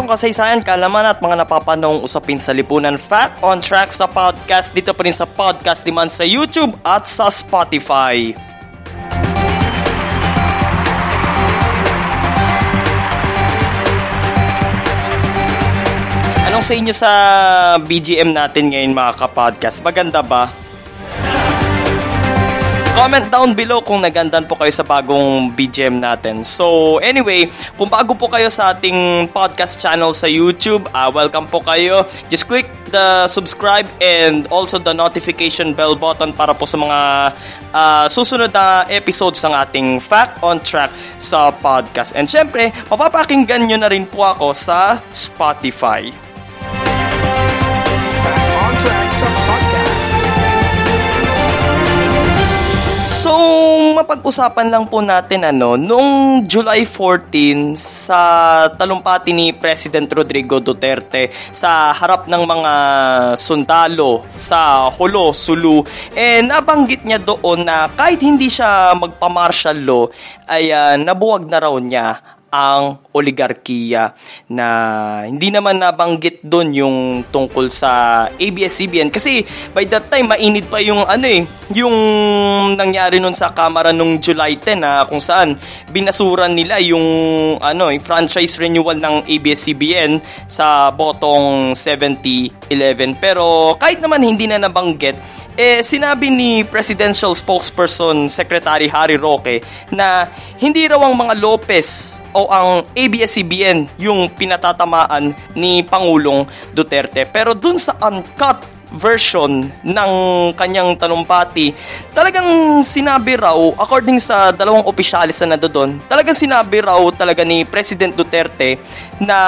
Kwentong kasaysayan, kalaman at mga napapanong usapin sa lipunan. Fact on track sa podcast. Dito pa rin sa podcast naman sa YouTube at sa Spotify. Anong sa inyo sa BGM natin ngayon mga kapodcast? Maganda ba? Comment down below kung nagandan po kayo sa bagong BGM natin. So, anyway, kung bago po kayo sa ating podcast channel sa YouTube, uh, welcome po kayo. Just click the subscribe and also the notification bell button para po sa mga uh, susunod na episodes ng ating Fact on Track sa podcast. And syempre, mapapakinggan nyo na rin po ako sa Spotify. So, mapag-usapan lang po natin ano, nung July 14 sa talumpati ni President Rodrigo Duterte sa harap ng mga sundalo sa Holo, Sulu, eh nabanggit niya doon na kahit hindi siya magpa-martial law, ay ah, nabuwag na raw niya ang oligarkiya na hindi naman nabanggit doon yung tungkol sa ABS-CBN kasi by that time mainit pa yung ano eh yung nangyari nun sa kamera nung July 10 na kung saan binasuran nila yung ano eh, franchise renewal ng ABS-CBN sa botong 70-11 pero kahit naman hindi na nabanggit eh sinabi ni presidential spokesperson Secretary Harry Roque na hindi raw ang mga Lopez o ang ABS-CBN yung pinatatamaan ni Pangulong Duterte. Pero dun sa uncut version ng kanyang tanumpati, talagang sinabi raw, according sa dalawang opisyalis na doon, talagang sinabi raw talaga ni President Duterte na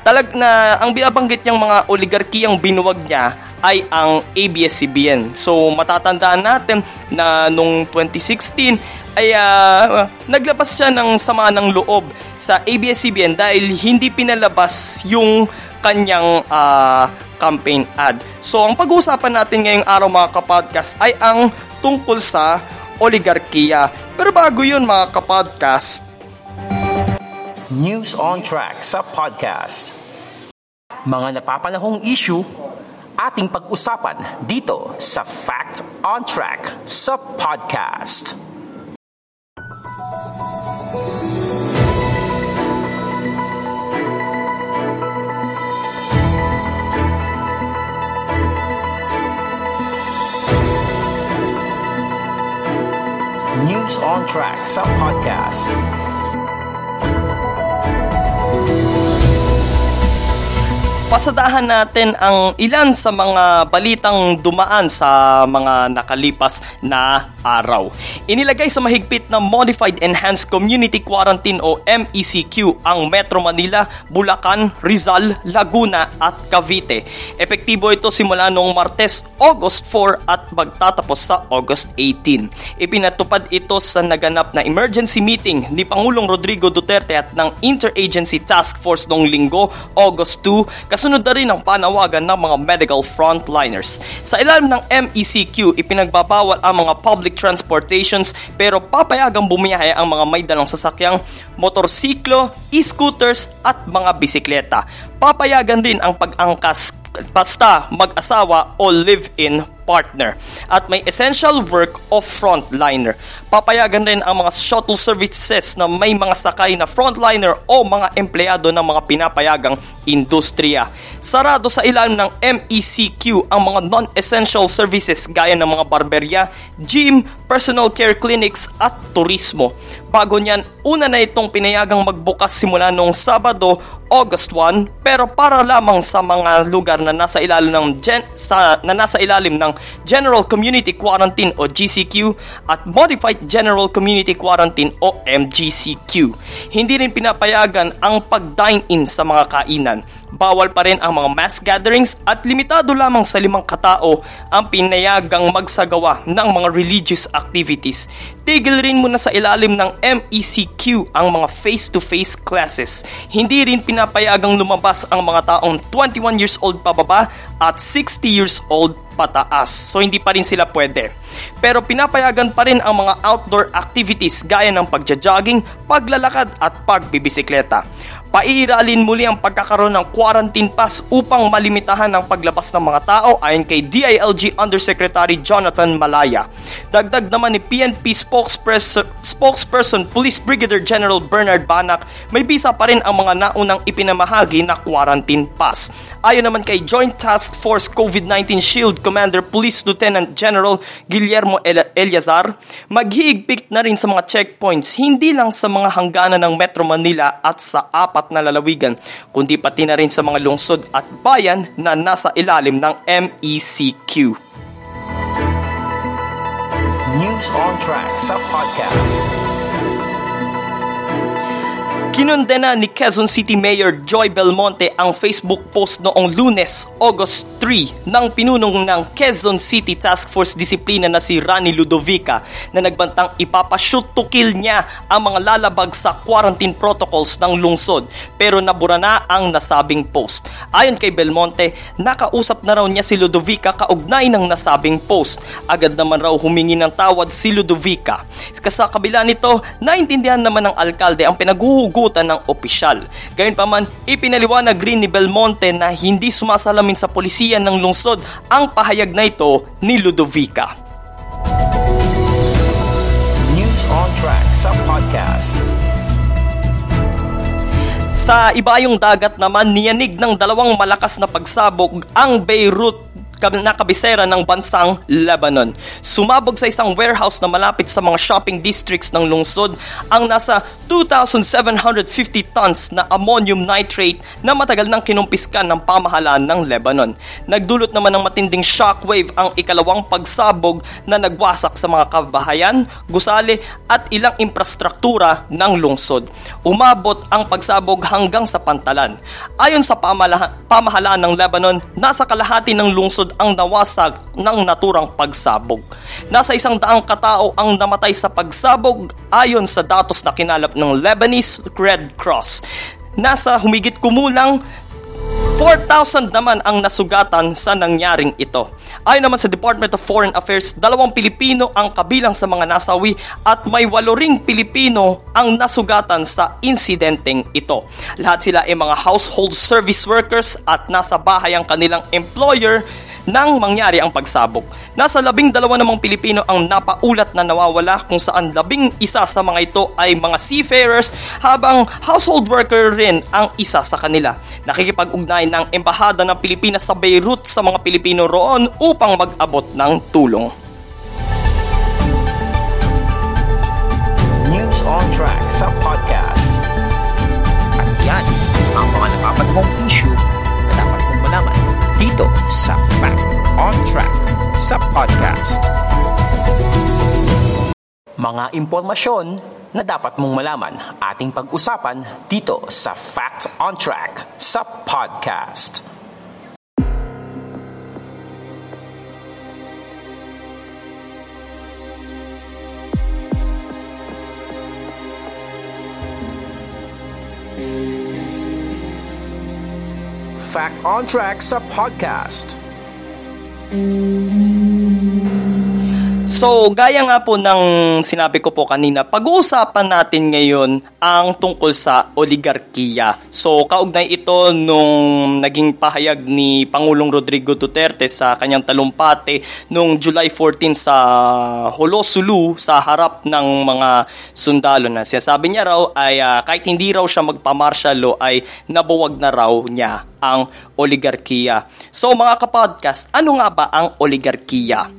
talag na ang binabanggit niyang mga oligarkiyang binuwag niya ay ang ABS-CBN. So matatandaan natin na nung 2016 ay ah, naglabas siya ng sama ng loob sa ABS-CBN dahil hindi pinalabas yung kanyang ah, campaign ad. So ang pag-uusapan natin ngayong araw mga kapodcast ay ang tungkol sa oligarkiya. Pero bago yun mga kapodcast, News on Track sa podcast. Mga napapanahong issue, ating pag-usapan dito sa Fact on Track sa podcast. News on Track sa podcast. Pasadahan natin ang ilan sa mga balitang dumaan sa mga nakalipas na araw. Inilagay sa mahigpit na Modified Enhanced Community Quarantine o MECQ ang Metro Manila, Bulacan, Rizal, Laguna at Cavite. Epektibo ito simula noong Martes, August 4 at magtatapos sa August 18. Ipinatupad ito sa naganap na emergency meeting ni Pangulong Rodrigo Duterte at ng Interagency Task Force noong linggo, August 2, kasunod na rin ang panawagan ng mga medical frontliners. Sa ilalim ng MECQ, ipinagbabawal ang mga public transportations pero papayagang bumiyahe ang mga may dalang sasakyang motorsiklo, e-scooters at mga bisikleta. Papayagan din ang pag-angkas basta mag-asawa o live-in partner at may essential work of frontliner. Papayagan rin ang mga shuttle services na may mga sakay na frontliner o mga empleyado ng mga pinapayagang industriya. Sarado sa ilalim ng MECQ ang mga non-essential services gaya ng mga barberya, gym, personal care clinics at turismo. Bago niyan, una na itong pinayagang magbukas simula noong Sabado, August 1, pero para lamang sa mga lugar na nasa ilalim ng gen, sa, na nasa ilalim ng General Community Quarantine o GCQ at Modified General Community Quarantine o MGCQ. Hindi rin pinapayagan ang pag-dine-in sa mga kainan. Bawal pa rin ang mga mass gatherings at limitado lamang sa limang katao ang pinayagang magsagawa ng mga religious activities. Tigil rin muna sa ilalim ng MECQ ang mga face-to-face classes. Hindi rin pinapayagang lumabas ang mga taong 21 years old pababa at 60 years old pataas. So hindi pa rin sila pwede. Pero pinapayagan pa rin ang mga outdoor activities gaya ng pagja-jogging, paglalakad at pagbibisikleta. Paiiralin muli ang pagkakaroon ng quarantine pass upang malimitahan ang paglabas ng mga tao ayon kay DILG Undersecretary Jonathan Malaya. Dagdag naman ni PNP spokesperson, spokesperson Police Brigadier General Bernard Banak, may bisa pa rin ang mga naunang ipinamahagi na quarantine pass. Ayon naman kay Joint Task Force COVID-19 Shield Commander Police Lieutenant General Guillermo Eliazar, maghihigpit na rin sa mga checkpoints hindi lang sa mga hangganan ng Metro Manila at sa apat na lalawigan, kundi pati na rin sa mga lungsod at bayan na nasa ilalim ng MECQ. News on Track sa podcast. Kinundena ni Quezon City Mayor Joy Belmonte ang Facebook post noong lunes, August 3 ng pinunong ng Quezon City Task Force Disiplina na si Rani Ludovica na nagbantang ipapashoot to kill niya ang mga lalabag sa quarantine protocols ng lungsod pero nabura na ang nasabing post. Ayon kay Belmonte, nakausap na raw niya si Ludovica kaugnay ng nasabing post. Agad naman raw humingi ng tawad si Ludovica. Sa kabila nito, naintindihan naman ng alkalde ang pinaghuhugot panagutan ng opisyal. Gayunpaman, ipinaliwanag rin ni Belmonte na hindi sumasalamin sa polisiya ng lungsod ang pahayag na ito ni Ludovica. News on Track sa podcast. Sa ibayong dagat naman, niyanig ng dalawang malakas na pagsabog ang Beirut na kabisera ng bansang Lebanon. Sumabog sa isang warehouse na malapit sa mga shopping districts ng lungsod ang nasa 2,750 tons na ammonium nitrate na matagal nang kinumpiskan ng pamahalaan ng Lebanon. Nagdulot naman ng matinding shockwave ang ikalawang pagsabog na nagwasak sa mga kabahayan, gusali at ilang infrastruktura ng lungsod. Umabot ang pagsabog hanggang sa pantalan. Ayon sa pamahalaan ng Lebanon, nasa kalahati ng lungsod sunod ang nawasag ng naturang pagsabog. Nasa isang daang katao ang namatay sa pagsabog ayon sa datos na kinalap ng Lebanese Red Cross. Nasa humigit kumulang 4,000 naman ang nasugatan sa nangyaring ito. Ayon naman sa Department of Foreign Affairs, dalawang Pilipino ang kabilang sa mga nasawi at may walo ring Pilipino ang nasugatan sa insidenteng ito. Lahat sila ay mga household service workers at nasa bahay ang kanilang employer nang mangyari ang pagsabog. Nasa labing dalawa namang Pilipino ang napaulat na nawawala kung saan labing isa sa mga ito ay mga seafarers habang household worker rin ang isa sa kanila. Nakikipag-ugnay ng Embahada ng Pilipinas sa Beirut sa mga Pilipino roon upang mag-abot ng tulong. News on Track sa podcast. At yan ang mga napapanahong issue dito sa Fact on Track sa podcast. Mga impormasyon na dapat mong malaman ating pag-usapan dito sa Fact on Track sa podcast. Fact on Track sa podcast. So, gaya nga po ng sinabi ko po kanina, pag-uusapan natin ngayon ang tungkol sa oligarkiya. So, kaugnay ito nung naging pahayag ni Pangulong Rodrigo Duterte sa kanyang talumpate nung July 14 sa Holosulu sa harap ng mga sundalo na. Sinasabi niya raw ay uh, kahit hindi raw siya magpamarshalo ay nabuwag na raw niya ang oligarkiya. So mga kapodcast, ano nga ba ang oligarkiya?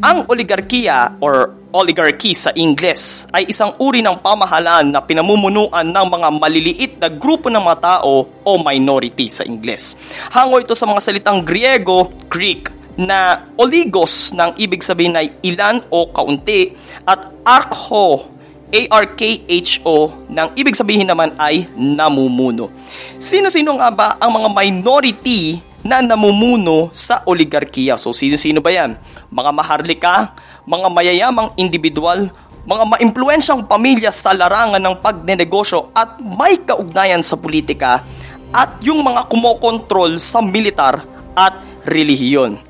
Ang oligarkiya or oligarchy sa Ingles ay isang uri ng pamahalaan na pinamumunuan ng mga maliliit na grupo ng mga tao o minority sa Ingles. Hango ito sa mga salitang Griego, Greek, na oligos ng ibig sabihin ay ilan o kaunti at arkho ARKHO ng ibig sabihin naman ay namumuno. Sino-sino nga ba ang mga minority na namumuno sa oligarkiya? So sino-sino ba yan? Mga maharlika, mga mayayamang individual, mga maimpluensyang pamilya sa larangan ng pagnenegosyo at may kaugnayan sa politika at yung mga kumokontrol sa militar at relihiyon.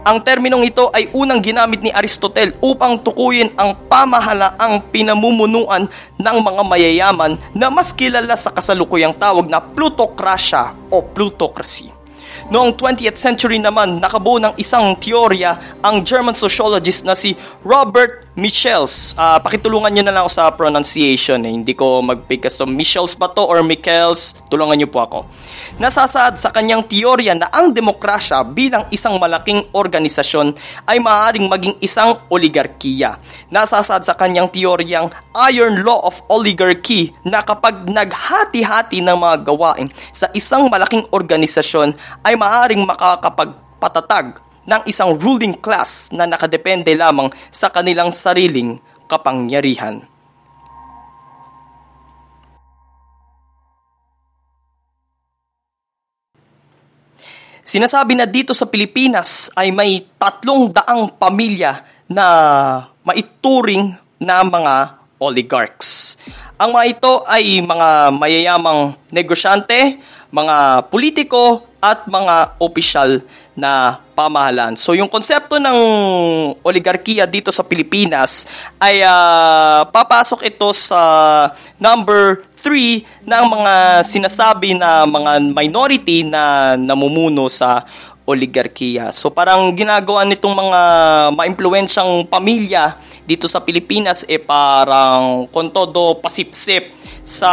Ang terminong ito ay unang ginamit ni Aristotle upang tukuyin ang pamahalaang pinamumunuan ng mga mayayaman na mas kilala sa kasalukuyang tawag na plutocracia o plutocracy. Noong 20th century naman, nakabuo ng isang teorya ang German sociologist na si Robert Michels. Uh, pakitulungan nyo na lang ako sa pronunciation. Eh. Hindi ko magpikas to. Michels ba to or Michels? Tulungan nyo po ako. Nasasaad sa kanyang teorya na ang demokrasya bilang isang malaking organisasyon ay maaaring maging isang oligarkiya. Nasasaad sa kanyang teoryang Iron Law of Oligarchy na kapag naghati-hati ng mga gawain sa isang malaking organisasyon ay maaaring makakapagpatatag ng isang ruling class na nakadepende lamang sa kanilang sariling kapangyarihan. Sinasabi na dito sa Pilipinas ay may tatlong daang pamilya na maituring na mga oligarchs. Ang mga ito ay mga mayayamang negosyante, mga politiko at mga opisyal na pamahalaan. So yung konsepto ng oligarkiya dito sa Pilipinas ay uh, papasok ito sa number 3 ng mga sinasabi na mga minority na namumuno sa oligarkiya. So parang ginagawa nitong mga maimpluwensyang pamilya dito sa Pilipinas eh parang kontodo pasipsip sa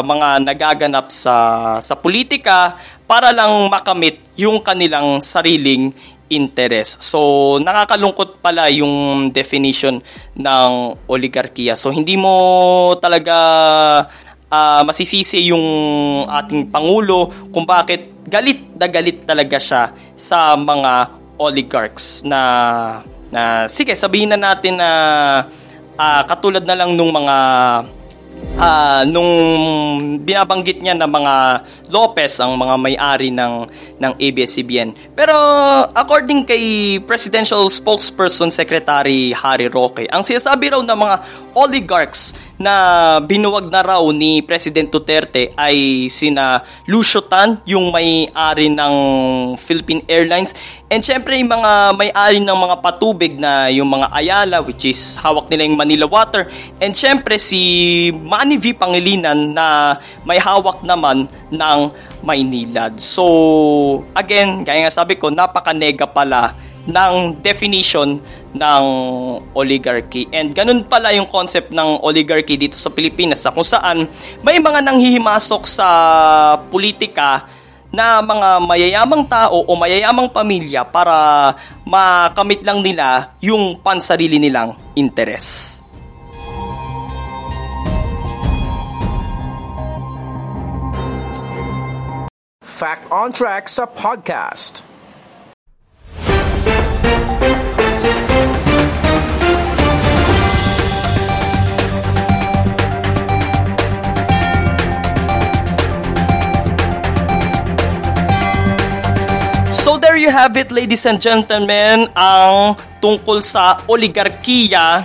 mga nagaganap sa sa politika para lang makamit yung kanilang sariling interest. So, nakakalungkot pala yung definition ng oligarkiya. So, hindi mo talaga uh, masisisi yung ating Pangulo kung bakit galit na galit talaga siya sa mga oligarchs na na sige sabihin na natin na uh, katulad na lang nung mga uh, nung binabanggit niya na mga Lopez ang mga may-ari ng ng ABS-CBN. Pero according kay Presidential Spokesperson Secretary Harry Roque, ang sinasabi raw ng mga oligarchs na binuwag na raw ni President Duterte ay sina Lucio Tan, yung may-ari ng Philippine Airlines, and syempre yung mga may-ari ng mga patubig na yung mga Ayala, which is hawak nila yung Manila Water, and syempre si Manny V. Pangilinan na may hawak naman ng Maynilad. So, again, gaya nga sabi ko, napaka-nega pala ng definition ng oligarchy. And ganun pala yung concept ng oligarchy dito sa Pilipinas sa kung saan may mga nanghihimasok sa politika na mga mayayamang tao o mayayamang pamilya para makamit lang nila yung pansarili nilang interes. Fact on Track sa podcast. So there you have it ladies and gentlemen, ang tungkol sa oligarkiya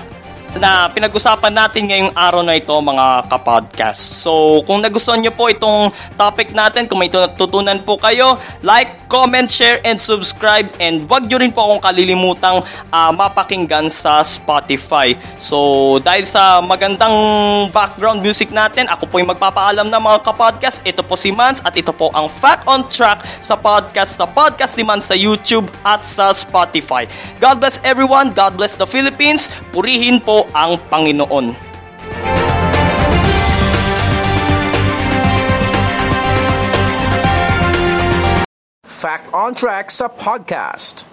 na pinag-usapan natin ngayong araw na ito mga kapodcast. So, kung nagustuhan nyo po itong topic natin, kung may natutunan po kayo, like, comment, share, and subscribe. And wag nyo rin po akong kalilimutang uh, mapakinggan sa Spotify. So, dahil sa magandang background music natin, ako po yung magpapaalam ng mga kapodcast. Ito po si Mans at ito po ang Fact on Track sa podcast sa Podcast ni Mans sa YouTube at sa Spotify. God bless everyone. God bless the Philippines. Purihin po ang Panginoon. Fact on Track sa podcast.